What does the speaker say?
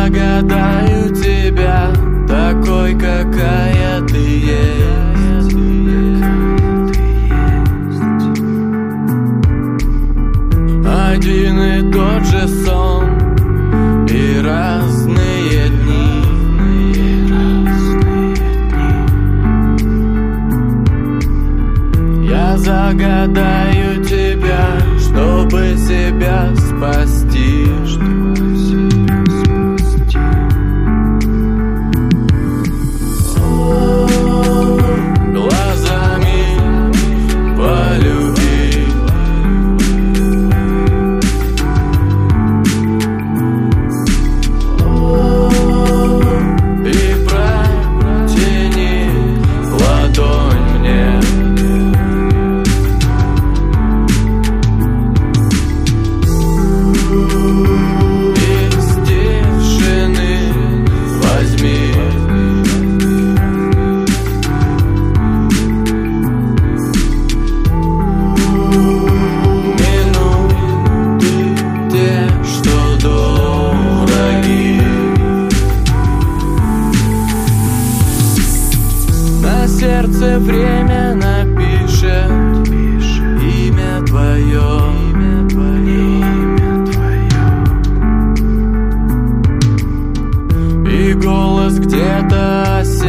загадаю тебя такой, какая ты есть. Один и тот же сон и разные дни. Я загадаю тебя, чтобы себя спасти. Сердце время напишет. Имя твое. Имя твое. И голос где-то осел